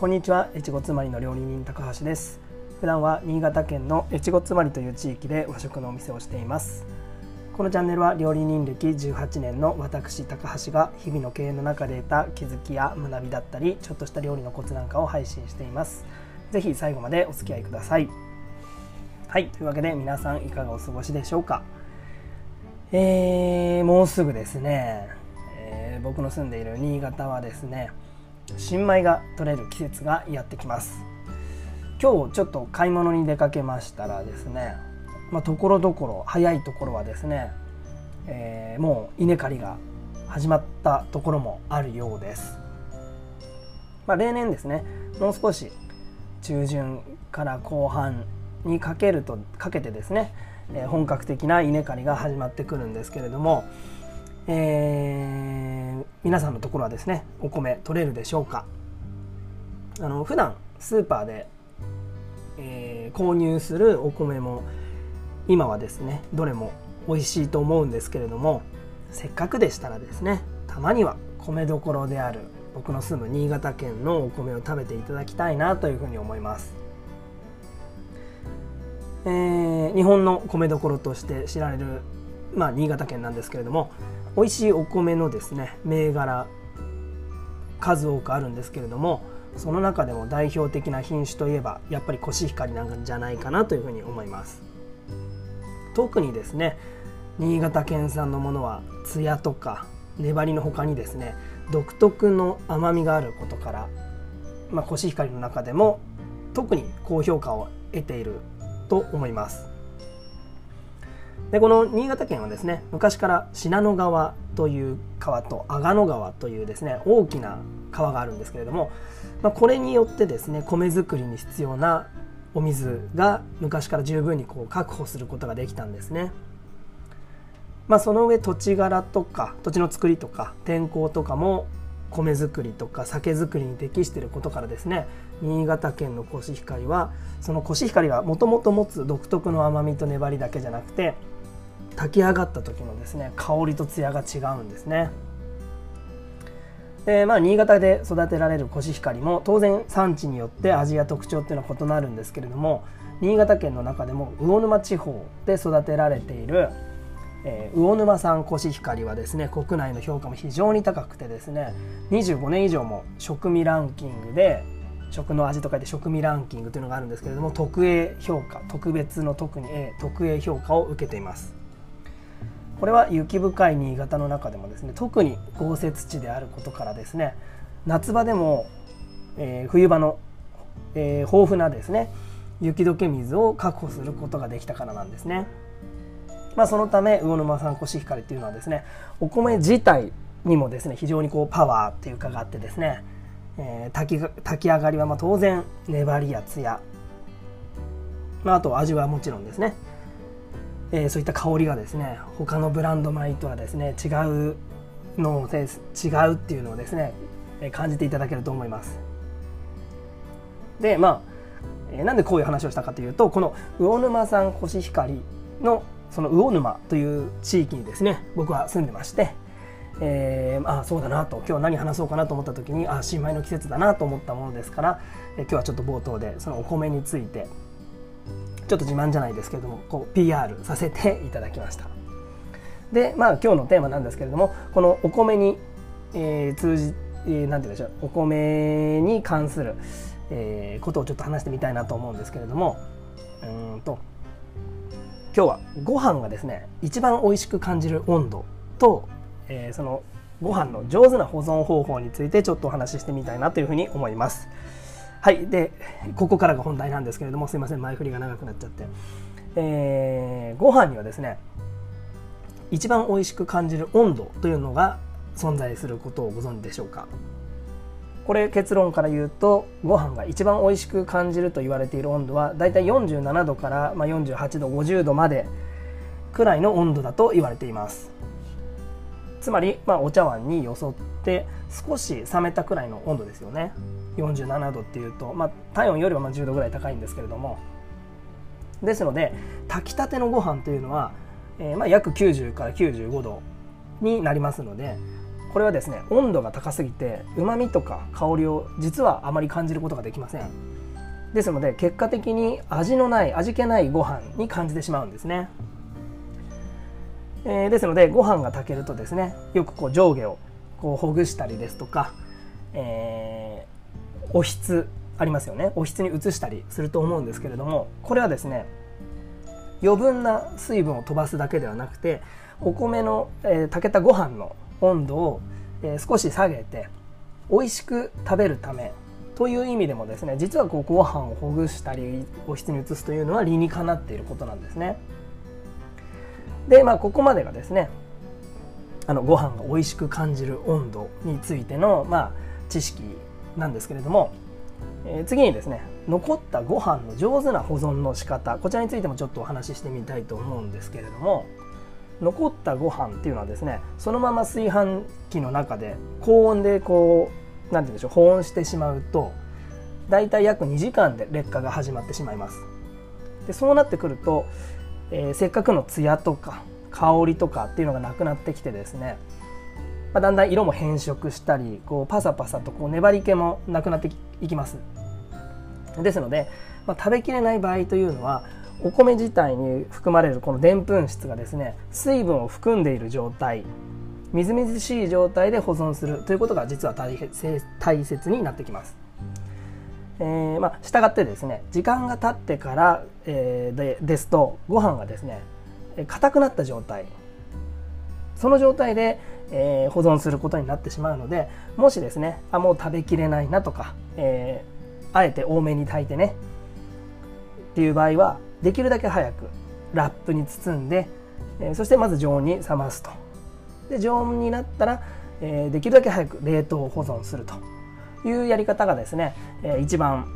こんにちは。越後妻りの料理人高橋です。普段は新潟県の越後妻りという地域で和食のお店をしています。このチャンネルは料理人歴18年の私高橋が日々の経営の中で得た気づきや学びだったりちょっとした料理のコツなんかを配信しています。ぜひ最後までお付き合いください。はい。というわけで皆さんいかがお過ごしでしょうか。えー、もうすぐですね、えー、僕の住んでいる新潟はですね新米が取れる季節がやってきます。今日ちょっと買い物に出かけましたらですねまところどころ早いところはですね、えー、もう稲刈りが始まったところもあるようです、まあ、例年ですねもう少し中旬から後半にかけるとかけてですね、えー、本格的な稲刈りが始まってくるんですけれども、えー、皆さんのところはですねお米取れるでしょうか？あの普段スーパーで、えー、購入するお米も今はですねどれも美味しいと思うんですけれどもせっかくでしたらですねたまには米どころである僕の住む新潟県のお米を食べていただきたいなというふうに思います、えー、日本の米どころとして知られる、まあ、新潟県なんですけれども美味しいお米のですね銘柄数多くあるんですけれどもその中でも代表的な品種といえばやっぱりコシヒカリなんじゃないかなというふうに思います。特にですね新潟県産のものはツヤとか粘りの他にですね独特の甘みがあることから、まあ、コシヒカリの中でも特に高評価を得ていると思います。でこの新潟県はですね昔から信濃川という川と阿賀野川というですね大きな川があるんですけれども、まあ、これによってですね米作りに必要なお水が昔から十分にこう確保することができたんですね。まあ、その上土地柄とか土地の作りとか天候とかも米作りとか酒造りに適していることからですね新潟県のコシヒカリはそのコシヒカリがもともと持つ独特の甘みと粘りだけじゃなくて炊き上がった時のですね香りと艶が違うんですね。でまあ、新潟で育てられるコシヒカリも当然産地によって味や特徴っていうのは異なるんですけれども新潟県の中でも魚沼地方で育てられている、えー、魚沼産コシヒカリはですね国内の評価も非常に高くてですね25年以上も食味ランキングで食の味と書いて食味ランキングというのがあるんですけれども特 A 評価特別の特に A 特 A 評価を受けていますこれは雪深い新潟の中でもですね特に豪雪地であることからですね夏場でも、えー、冬場の、えー、豊富なですね雪解け水を確保することができたからなんですね。まあ、そのため魚沼産コシヒカリっていうのはですねお米自体にもですね非常にこうパワーっていうかがあってですね、えー、炊き炊き上がりはま当然粘りやつや、まあ、あと味はもちろんですねえー、そういった香りがですね他のブランド米とはですね違うの違うっていうのをですね感じていただけると思います。でまあなんでこういう話をしたかというとこの魚沼産コシヒカリのその魚沼という地域にですね僕は住んでまして、えー、あそうだなと今日何話そうかなと思った時にあ新米の季節だなと思ったものですから、え今日はちょっと冒頭でそのお米についてちょっと自慢じゃないですけれどもこう PR させていただきましたでまあ今日のテーマなんですけれどもこのお米に、えー、通じえー、なんて言うんでしょうお米に関する、えー、ことをちょっと話してみたいなと思うんですけれどもうんと今日はご飯がですね一番美味しく感じる温度と、えー、そのご飯の上手な保存方法についてちょっとお話ししてみたいなというふうに思います。はい。で、ここからが本題なんですけれども、すいません、前振りが長くなっちゃって。えー、ご飯にはですね、一番美味しく感じる温度というのが存在することをご存知でしょうかこれ結論から言うとご飯が一番美味しく感じると言われている温度はだいたい47度から、まあ、48度50度までくらいの温度だと言われていますつまり、まあ、お茶碗によそって少し冷めたくらいの温度ですよね。47度っていうと、まあ、体温よりはま10度ぐらい高いんですけれども。ですので炊きたてのご飯というのは、えー、まあ約90から95度になりますので、これはですね温度が高すぎてうまみとか香りを実はあまり感じることができません。ですので結果的に味のない味気ないご飯に感じてしまうんですね、えー、ですのでご飯が炊けるとですねよくこう上下をこうほぐしたりですとか、えー、おひつありますよねおひつに移したりすると思うんですけれどもこれはですね余分な水分を飛ばすだけではなくてお米の、えー、炊けたご飯の温度を、えー、少し下げて美味しく食べるためという意味でもですね実はこうご飯をほぐしたりおひつに移すというのは理にかなっていることなんですね。でまあここまでがですねあのご飯が美味しく感じる温度についての、まあ、知識なんですけれども、えー、次にですね残ったご飯の上手な保存の仕方こちらについてもちょっとお話ししてみたいと思うんですけれども残ったご飯っていうのはですねそのまま炊飯器の中で高温でこう何て言うんでしょう保温してしまうとだいたい約2時間で劣化が始まってしまいます。でそうなってくると、えー、せっかくのツヤとか香りとかっていうのがなくなってきてですね、まあ、だんだん色も変色したりこうパサパサとこう粘り気もなくなっていきますですので、まあ、食べきれない場合というのはお米自体に含まれるこのでんぷん質がですね水分を含んでいる状態みずみずしい状態で保存するということが実は大切になってきます。えー、まあ、従ってですね時間が経ってから、えー、でですとご飯がですね硬くなった状態。その状態で、えー、保存することになってしまうのでもしですねあもう食べきれないなとか、えあえて多めに炊いてねっていう場合はできるだけ早くラップに包んで、えそしてまず常温に冷ますと。で常温になったら、えできるだけ早く冷凍保存すると。いうやり方がですね、え一番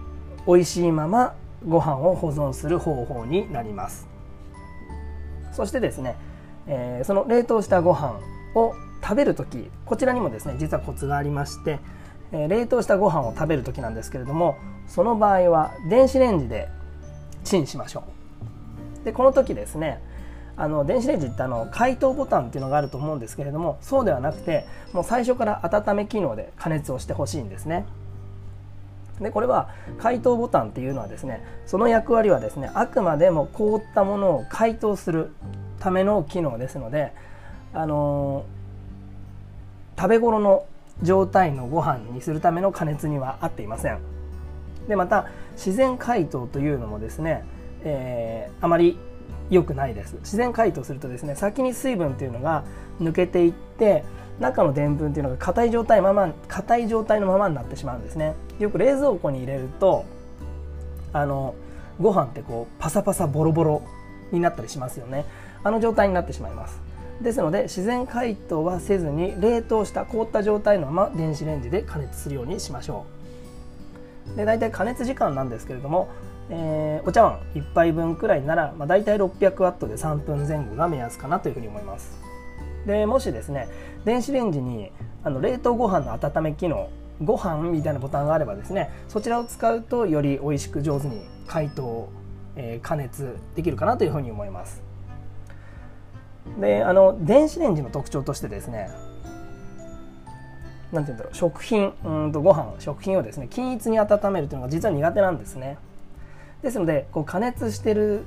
美味しいままご飯を保存する方法になります。そしてですね、えその冷凍したご飯を食べる時こちらにもですね実はコツがありまして、え冷凍したご飯を食べる時なんですけれどもその場合は電子レンジでチンしましょう。でこの時ですねあの電子レンジってあの解凍ボタンっていうのがあると思うんですけれどもそうではなくてもう最初から温め機能で加熱をしてほしいんですね。でこれは解凍ボタンっていうのはですねその役割はですねあくまでも凍ったものを解凍するための機能ですのであのー、食べ頃の状態のご飯にするための加熱には合っていません。でまた自然解凍というのもですね、えー、あまり良くないです。自然解凍するとですね先に水分というのが抜けていって中のでんぷんというのが硬い状態まま硬い状態のままになってしまうんですね。よく冷蔵庫に入れるとあのご飯ってこうパサパサボロボロになったりしますよね。あの状態になってしまいます。ですので自然解凍はせずに冷凍した凍った状態のまま電子レンジで加熱するようにしましょう。で大体加熱時間なんですけれども、えー、お茶碗1杯分くらいなら、まあ、大体600ワットで3分前後が目安かなというふうに思います。でもしですね電子レンジにあの冷凍ご飯の温め機能ご飯みたいなボタンがあればですねそちらを使うとより美味しく上手に解凍、えー、加熱できるかなというふうに思います。であの電子レンジの特徴としてですねなんて言うんだろう食品うんとご飯食品をですね均一に温めるというのが実は苦手なんですね。ですのでこう加熱してる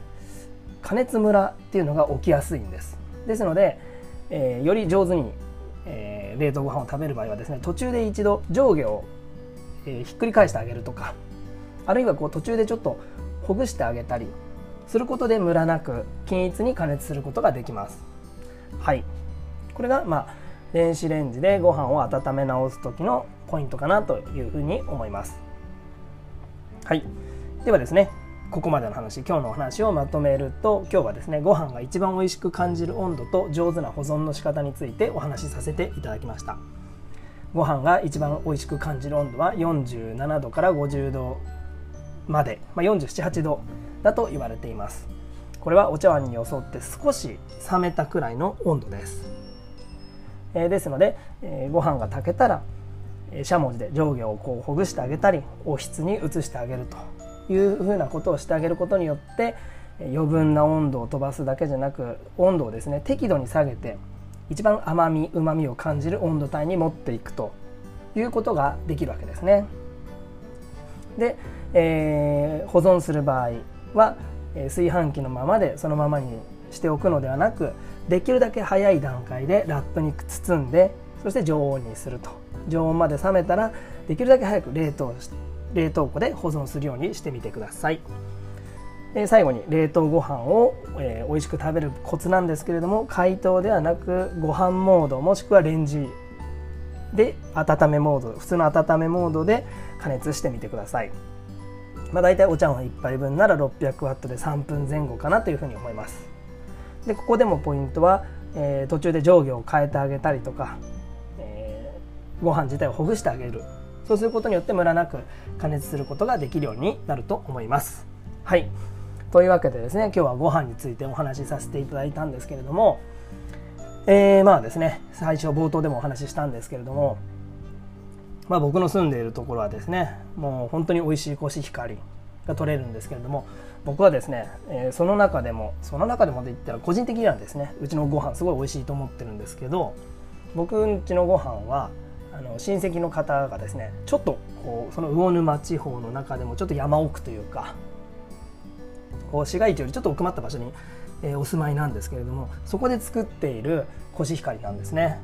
加熱ムラっていうのが起きやすいんです。ですので、えー、より上手に、えー、冷凍ご飯を食べる場合はですね途中で一度上下を、えー、ひっくり返してあげるとかあるいはこう途中でちょっとほぐしてあげたりすることでムラなく均一に加熱することができます。はい。これがまあ電子レンジでご飯を温め直す時のポイントかなというふうに思います。はい。ではですねここまでの話今日のお話をまとめると今日はですねご飯が一番美味しく感じる温度と上手な保存の仕方についてお話しさせていただきました。ご飯が一番美味しく感じる温度は47度から50度まで、まあ、478度だと言われています。これはお茶碗によそって少し冷めたくらいの温度です。えですので、えご飯が炊けたらしゃもじで上下をこうほぐしてあげたりおひつに移してあげるというふうなことをしてあげることによって余分な温度を飛ばすだけじゃなく温度をですね適度に下げて一番甘みうまみを感じる温度帯に持っていくということができるわけですね。で、えー、保存する場合は炊飯器のままでそのままにしておくのではなくできるだけ早い段階でラップに包んでそして常温にすると。常温まで冷めたらできるだけ早く冷凍冷凍庫で保存するようにしてみてください。で最後に冷凍ご飯を、えー、美味しく食べるコツなんですけれども解凍ではなくご飯モードもしくはレンジで温めモード普通の温めモードで加熱してみてください、まあ、大体お茶碗1杯分なら 600W で3分前後かなというふうに思います。でここでもポイントは、えー、途中で上下を変えてあげたりとか、えー、ご飯自体をほぐしてあげる。そうすることによってムラなく加熱することができるようになると思います。はい。というわけでですね今日はご飯についてお話しさせていただいたんですけれどもえー、まあですね最初冒頭でもお話ししたんですけれどもまあ僕の住んでいるところはですねもう本当に美味しいコシヒカリが取れるんですけれども僕はですね、えー、その中でもその中でもで言ったら個人的にはですねうちのご飯すごい美味しいと思ってるんですけど僕んちのご飯はあの親戚の方がですねちょっとこうその魚沼地方の中でもちょっと山奥というかこう市街地よりちょっと奥まった場所に、えー、お住まいなんですけれどもそこで作っているコシヒカリなんですね。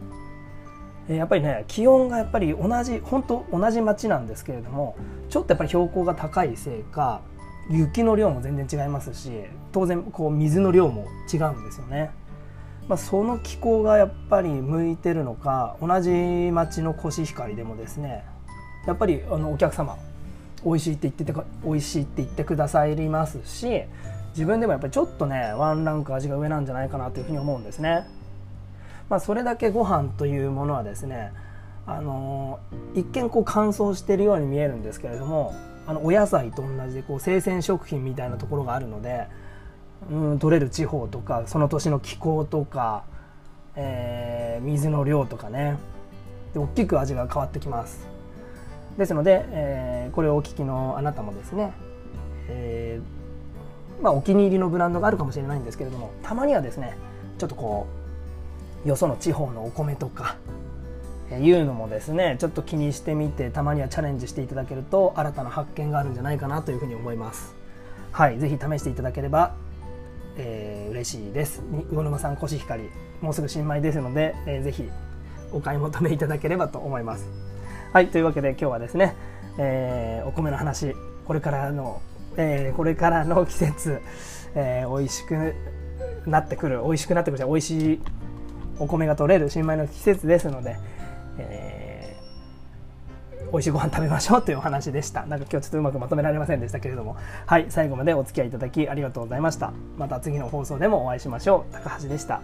えー、やっぱりね気温がやっぱり同じ本当同じ町なんですけれどもちょっとやっぱり標高が高いせいか雪の量も全然違いますし当然こう水の量も違うんですよね。まあ、その気候がやっぱり向いてるのか同じ町のコシヒカリでもですねやっぱりあのお客様美味しいって言ってて美味しいって言ってくださりますし自分でもやっぱりちょっとねワンランク味が上なんじゃないかなというふうに思うんですね。まあ、それだけご飯というものはですねあの一見こう乾燥してるように見えるんですけれどもあのお野菜と同じでこう生鮮食品みたいなところがあるので、うん、取れる地方とかその年の気候とか、えー、水の量とかね。で大きく味が変わってきます。ですので、えー、これをお聞きのあなたもですね、えー、まあ、お気に入りのブランドがあるかもしれないんですけれどもたまにはですねちょっとこうよその地方のお米とかいうのもですねちょっと気にしてみてたまにはチャレンジしていただけると新たな発見があるんじゃないかなというふうに思います。はい是非試していただければ、えー、嬉しいです。魚沼産コシヒカリもうすぐ新米ですので、えー、ぜひお買い求めいただければと思います。はいというわけで今日はですね、えー、お米の話これからの、えー、これからの季節、えー、美味しくなってくる美味しくなってくる美味しいお米が取れる新米の季節ですので、えー、美味しいご飯食べましょうというお話でした。なんか今日ちょっとうまくまとめられませんでしたけれども。はい最後までお付き合いいただきありがとうございました。また次の放送でもお会いしましょう。高橋でした。